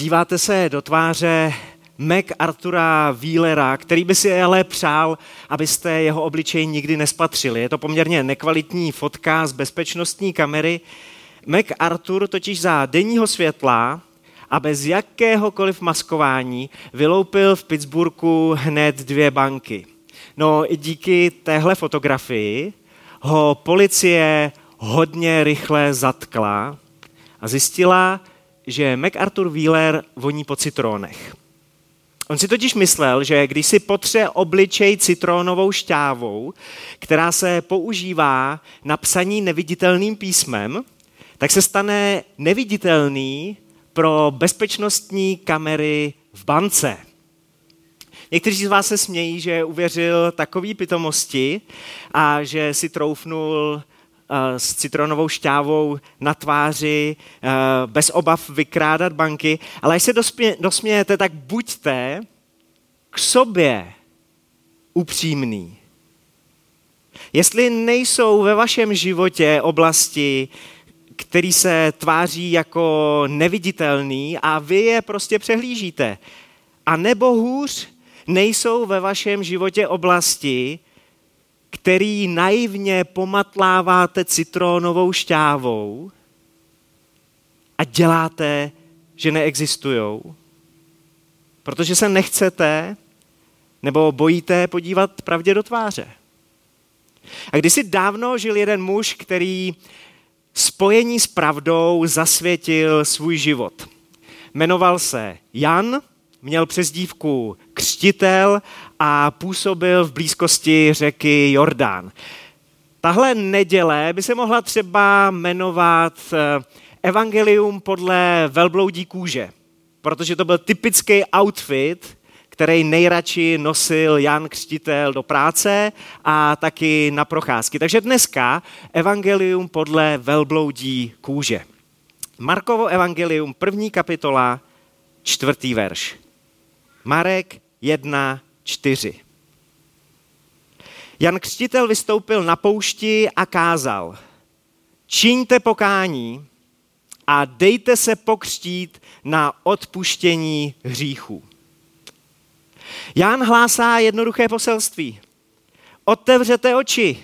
díváte se do tváře Mac Artura Wheelera, který by si ale přál, abyste jeho obličej nikdy nespatřili. Je to poměrně nekvalitní fotka z bezpečnostní kamery. Mac Arthur totiž za denního světla a bez jakéhokoliv maskování vyloupil v Pittsburghu hned dvě banky. No i díky téhle fotografii ho policie hodně rychle zatkla a zjistila, že MacArthur Wheeler voní po citrónech. On si totiž myslel, že když si potře obličej citrónovou šťávou, která se používá na psaní neviditelným písmem, tak se stane neviditelný pro bezpečnostní kamery v bance. Někteří z vás se smějí, že uvěřil takový pitomosti a že si troufnul s citronovou šťávou na tváři, eh, bez obav vykrádat banky, ale až se dosmějete, tak buďte k sobě upřímný. Jestli nejsou ve vašem životě oblasti, který se tváří jako neviditelný a vy je prostě přehlížíte. A nebo hůř, nejsou ve vašem životě oblasti, který naivně pomatláváte citrónovou šťávou a děláte, že neexistují, protože se nechcete nebo bojíte podívat pravdě do tváře. A kdysi dávno žil jeden muž, který spojení s pravdou zasvětil svůj život. Jmenoval se Jan, měl přezdívku křtitel a působil v blízkosti řeky Jordán. Tahle neděle by se mohla třeba jmenovat eh, Evangelium podle velbloudí kůže, protože to byl typický outfit, který nejradši nosil Jan Křtitel do práce a taky na procházky. Takže dneska evangelium podle velbloudí kůže. Markovo evangelium, první kapitola, čtvrtý verš. Marek 1, 4. Jan Křtitel vystoupil na poušti a kázal, čiňte pokání a dejte se pokřtít na odpuštění hříchů. Ján hlásá jednoduché poselství. Otevřete oči,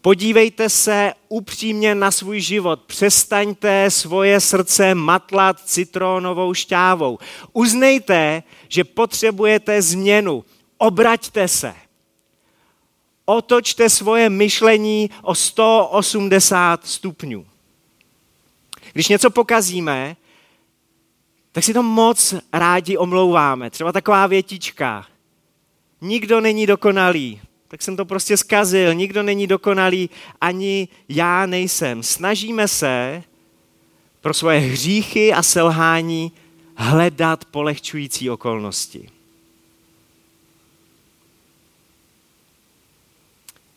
podívejte se upřímně na svůj život, přestaňte svoje srdce matlat citrónovou šťávou. Uznejte, že potřebujete změnu, obraťte se. Otočte svoje myšlení o 180 stupňů. Když něco pokazíme, tak si to moc rádi omlouváme. Třeba taková větička. Nikdo není dokonalý. Tak jsem to prostě zkazil. Nikdo není dokonalý, ani já nejsem. Snažíme se pro svoje hříchy a selhání hledat polehčující okolnosti.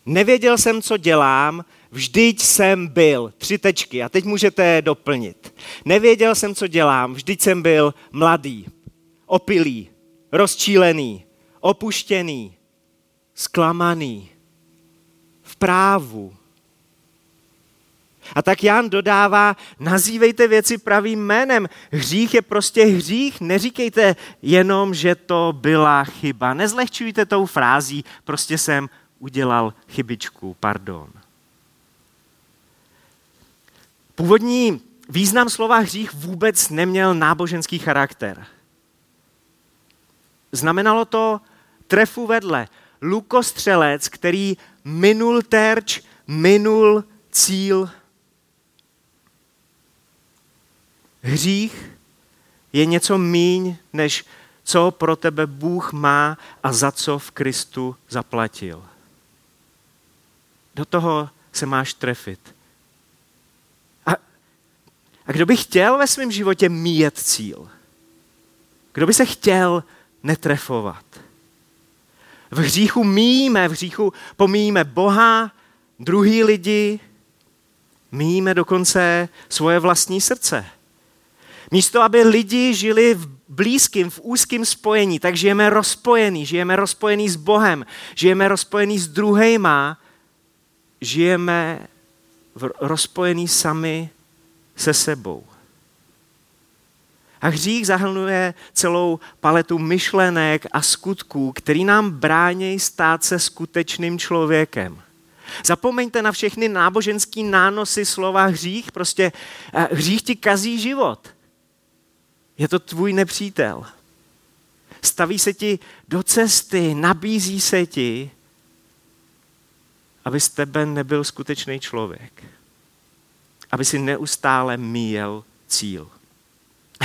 Nevěděl jsem, co dělám, vždyť jsem byl. Tři tečky a teď můžete doplnit. Nevěděl jsem, co dělám, vždyť jsem byl mladý, opilý, rozčílený, opuštěný, zklamaný, v právu. A tak Jan dodává, nazývejte věci pravým jménem. Hřích je prostě hřích, neříkejte jenom, že to byla chyba. Nezlehčujte tou frází, prostě jsem udělal chybičku, pardon. Původní význam slova hřích vůbec neměl náboženský charakter. Znamenalo to trefu vedle. Lukostřelec, který minul terč, minul cíl. Hřích je něco míň, než co pro tebe Bůh má a za co v Kristu zaplatil. Do toho se máš trefit. A kdo by chtěl ve svém životě míjet cíl? Kdo by se chtěl netrefovat? V hříchu míjíme, v hříchu pomíjíme Boha, druhý lidi, míjíme dokonce svoje vlastní srdce. Místo, aby lidi žili v blízkém, v úzkém spojení, tak žijeme rozpojení, žijeme rozpojení s Bohem, žijeme rozpojení s druhejma, žijeme rozpojení sami se sebou. A hřích zahrnuje celou paletu myšlenek a skutků, který nám brání stát se skutečným člověkem. Zapomeňte na všechny náboženský nánosy slova hřích. Prostě eh, hřích ti kazí život. Je to tvůj nepřítel. Staví se ti do cesty, nabízí se ti, aby z tebe nebyl skutečný člověk. Aby si neustále míjel cíl.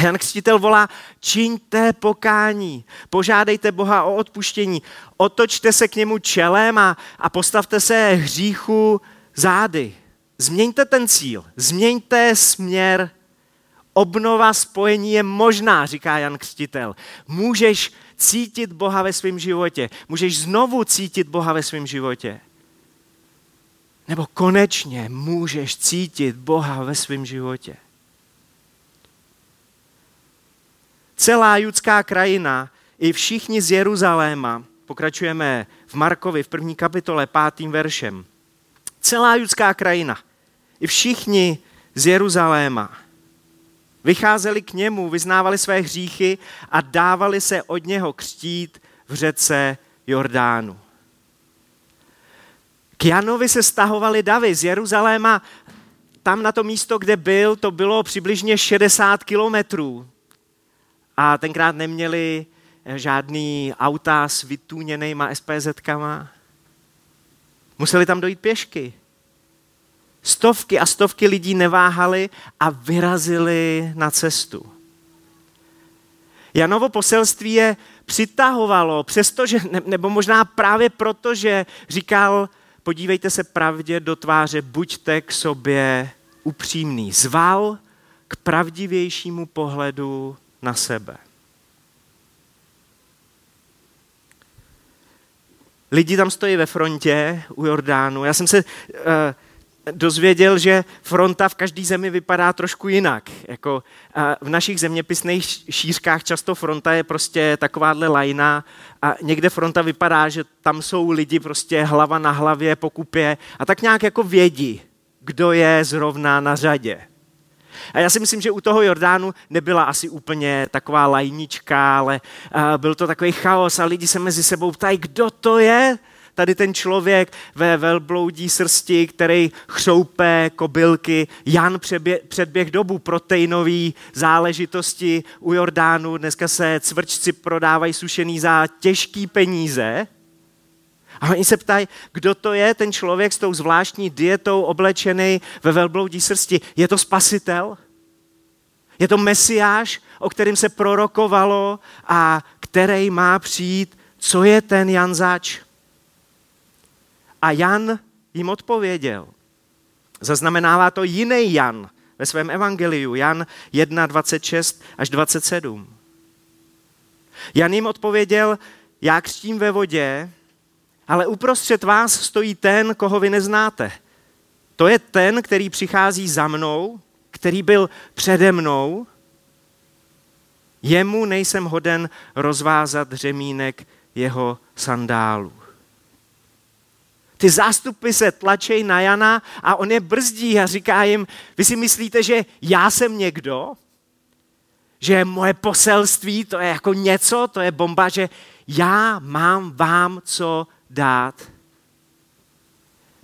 Jan Křtitel volá, čiňte pokání, požádejte Boha o odpuštění, otočte se k němu čelem a, a postavte se hříchu zády. Změňte ten cíl, změňte směr. Obnova spojení je možná, říká Jan Křtitel. Můžeš cítit Boha ve svém životě, můžeš znovu cítit Boha ve svém životě. Nebo konečně můžeš cítit Boha ve svém životě. celá judská krajina, i všichni z Jeruzaléma, pokračujeme v Markovi v první kapitole pátým veršem, celá judská krajina, i všichni z Jeruzaléma vycházeli k němu, vyznávali své hříchy a dávali se od něho křtít v řece Jordánu. K Janovi se stahovali davy z Jeruzaléma. Tam na to místo, kde byl, to bylo přibližně 60 kilometrů a tenkrát neměli eh, žádný auta s vytůněnýma SPZ-kama. Museli tam dojít pěšky. Stovky a stovky lidí neváhali a vyrazili na cestu. Janovo poselství je přitahovalo, přestože, nebo možná právě proto, že říkal, podívejte se pravdě do tváře, buďte k sobě upřímný. Zval k pravdivějšímu pohledu na sebe. Lidi tam stojí ve frontě u Jordánu. Já jsem se uh, dozvěděl, že fronta v každé zemi vypadá trošku jinak. Jako, v našich zeměpisných šířkách často fronta je prostě takováhle lajna a někde fronta vypadá, že tam jsou lidi prostě hlava na hlavě po kupě a tak nějak jako vědí, kdo je zrovna na řadě. A já si myslím, že u toho Jordánu nebyla asi úplně taková lajnička, ale byl to takový chaos a lidi se mezi sebou ptají, kdo to je? Tady ten člověk ve velbloudí srsti, který chřoupe kobylky. Jan přebě, předběh dobu proteinový záležitosti u Jordánu. Dneska se cvrčci prodávají sušený za těžký peníze. A oni se ptají, kdo to je ten člověk s tou zvláštní dietou oblečený ve velbloudí srsti. Je to spasitel? Je to mesiáš, o kterém se prorokovalo a který má přijít? Co je ten Jan zač? A Jan jim odpověděl. Zaznamenává to jiný Jan ve svém evangeliu, Jan 1, 26 až 27. Jan jim odpověděl, já křtím ve vodě, ale uprostřed vás stojí ten, koho vy neznáte. To je ten, který přichází za mnou, který byl přede mnou. Jemu nejsem hoden rozvázat řemínek jeho sandálů. Ty zástupy se tlačej na Jana a on je brzdí a říká jim, vy si myslíte, že já jsem někdo? Že moje poselství to je jako něco, to je bomba, že já mám vám co dát.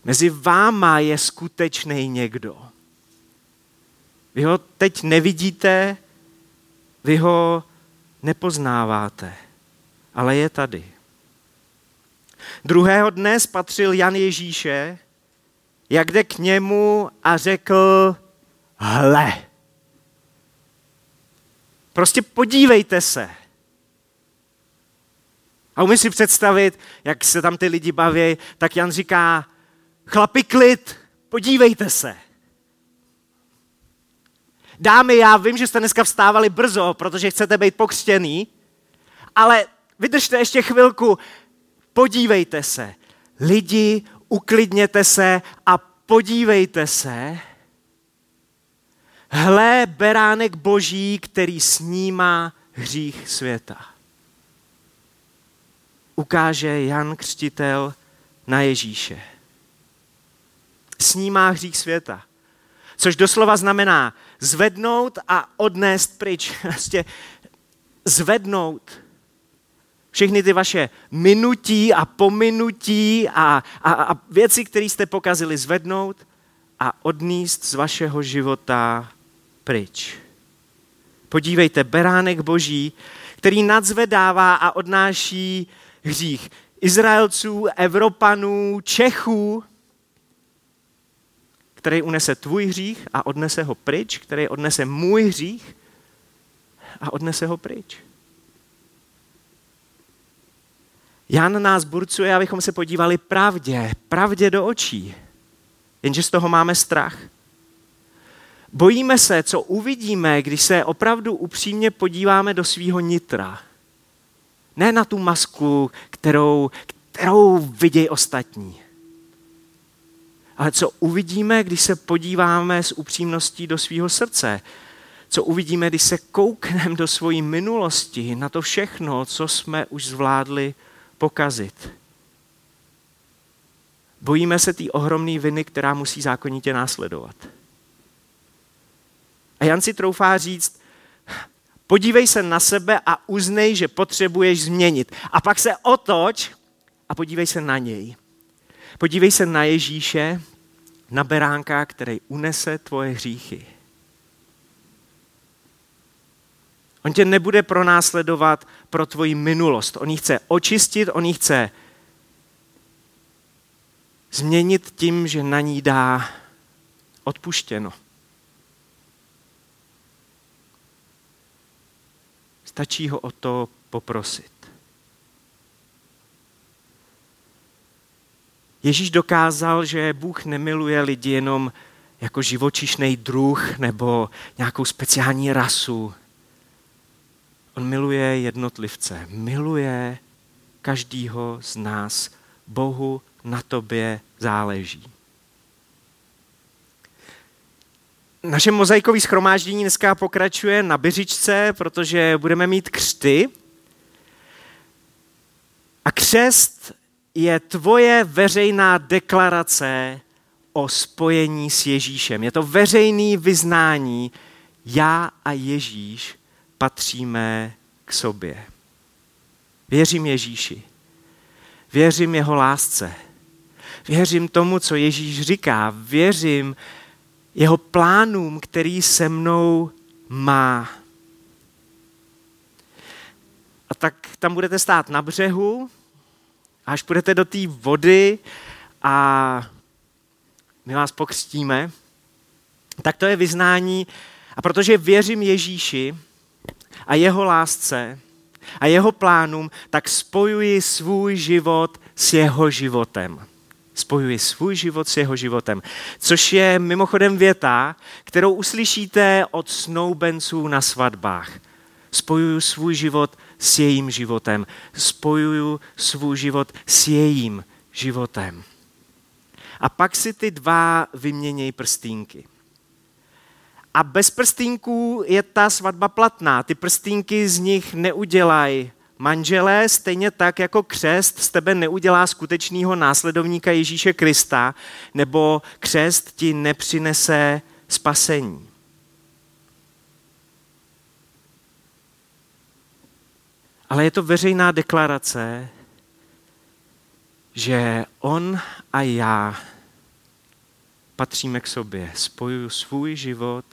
Mezi váma je skutečný někdo. Vy ho teď nevidíte, vy ho nepoznáváte, ale je tady. Druhého dne spatřil Jan Ježíše, jak jde k němu a řekl, hle. Prostě podívejte se. A umím si představit, jak se tam ty lidi baví, tak Jan říká, chlapi klid, podívejte se. Dámy, já vím, že jste dneska vstávali brzo, protože chcete být pokřtěný, ale vydržte ještě chvilku, podívejte se. Lidi, uklidněte se a podívejte se. Hle, beránek boží, který snímá hřích světa ukáže Jan Křtitel na Ježíše. Snímá hřích světa. Což doslova znamená, zvednout a odnést pryč. Prostě zvednout všechny ty vaše minutí a pominutí a, a, a věci, které jste pokazili, zvednout a odníst z vašeho života pryč. Podívejte, beránek boží, který nadzvedává a odnáší hřích. Izraelců, Evropanů, Čechů, který unese tvůj hřích a odnese ho pryč, který odnese můj hřích a odnese ho pryč. Jan nás burcuje, abychom se podívali pravdě, pravdě do očí. Jenže z toho máme strach. Bojíme se, co uvidíme, když se opravdu upřímně podíváme do svého nitra. Ne na tu masku, kterou, kterou vidějí ostatní. Ale co uvidíme, když se podíváme s upřímností do svého srdce. Co uvidíme, když se koukneme do svojí minulosti, na to všechno, co jsme už zvládli pokazit. Bojíme se té ohromné viny, která musí zákonitě následovat. A Jan si troufá říct, podívej se na sebe a uznej, že potřebuješ změnit. A pak se otoč a podívej se na něj. Podívej se na Ježíše, na beránka, který unese tvoje hříchy. On tě nebude pronásledovat pro tvoji minulost. On ji chce očistit, on ji chce změnit tím, že na ní dá odpuštěno. Stačí ho o to poprosit. Ježíš dokázal, že Bůh nemiluje lidi jenom jako živočišný druh nebo nějakou speciální rasu. On miluje jednotlivce, miluje každýho z nás. Bohu na tobě záleží. Naše mozaikové schromáždění dneska pokračuje na Byřičce, protože budeme mít křty. A křest je tvoje veřejná deklarace o spojení s Ježíšem. Je to veřejný vyznání, já a Ježíš patříme k sobě. Věřím Ježíši. Věřím jeho lásce. Věřím tomu, co Ježíš říká. Věřím jeho plánům, který se mnou má. A tak tam budete stát na břehu, až půjdete do té vody a my vás pokřtíme, tak to je vyznání. A protože věřím Ježíši a jeho lásce a jeho plánům, tak spojuji svůj život s jeho životem. Spojuji svůj život s jeho životem. Což je mimochodem věta, kterou uslyšíte od snoubenců na svatbách. Spojuju svůj život s jejím životem. Spojuju svůj život s jejím životem. A pak si ty dva vyměnějí prstínky. A bez prstýnků je ta svatba platná. Ty prstínky z nich neudělají manželé, stejně tak jako křest z tebe neudělá skutečného následovníka Ježíše Krista, nebo křest ti nepřinese spasení. Ale je to veřejná deklarace, že on a já patříme k sobě. Spojuju svůj život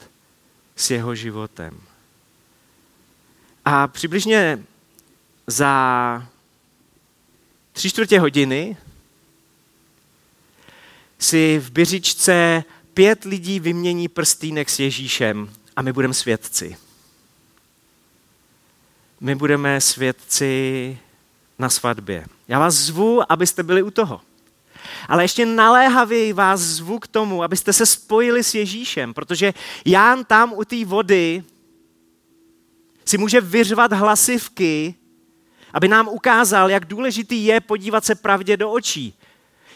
s jeho životem. A přibližně za tři čtvrtě hodiny si v Byřičce pět lidí vymění prstýnek s Ježíšem a my budeme svědci. My budeme svědci na svatbě. Já vás zvu, abyste byli u toho. Ale ještě naléhavě vás zvu k tomu, abyste se spojili s Ježíšem, protože Ján tam u té vody si může vyřvat hlasivky, aby nám ukázal, jak důležitý je podívat se pravdě do očí,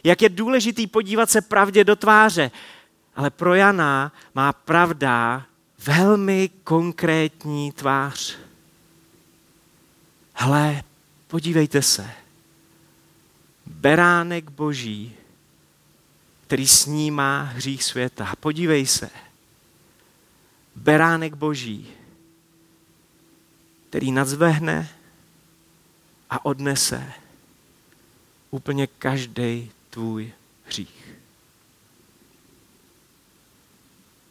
jak je důležitý podívat se pravdě do tváře. Ale pro Jana má pravda velmi konkrétní tvář. Hle, podívejte se. Beránek boží, který snímá hřích světa. Podívej se. beránek boží, který nadzvehne a odnese úplně každý tvůj hřích.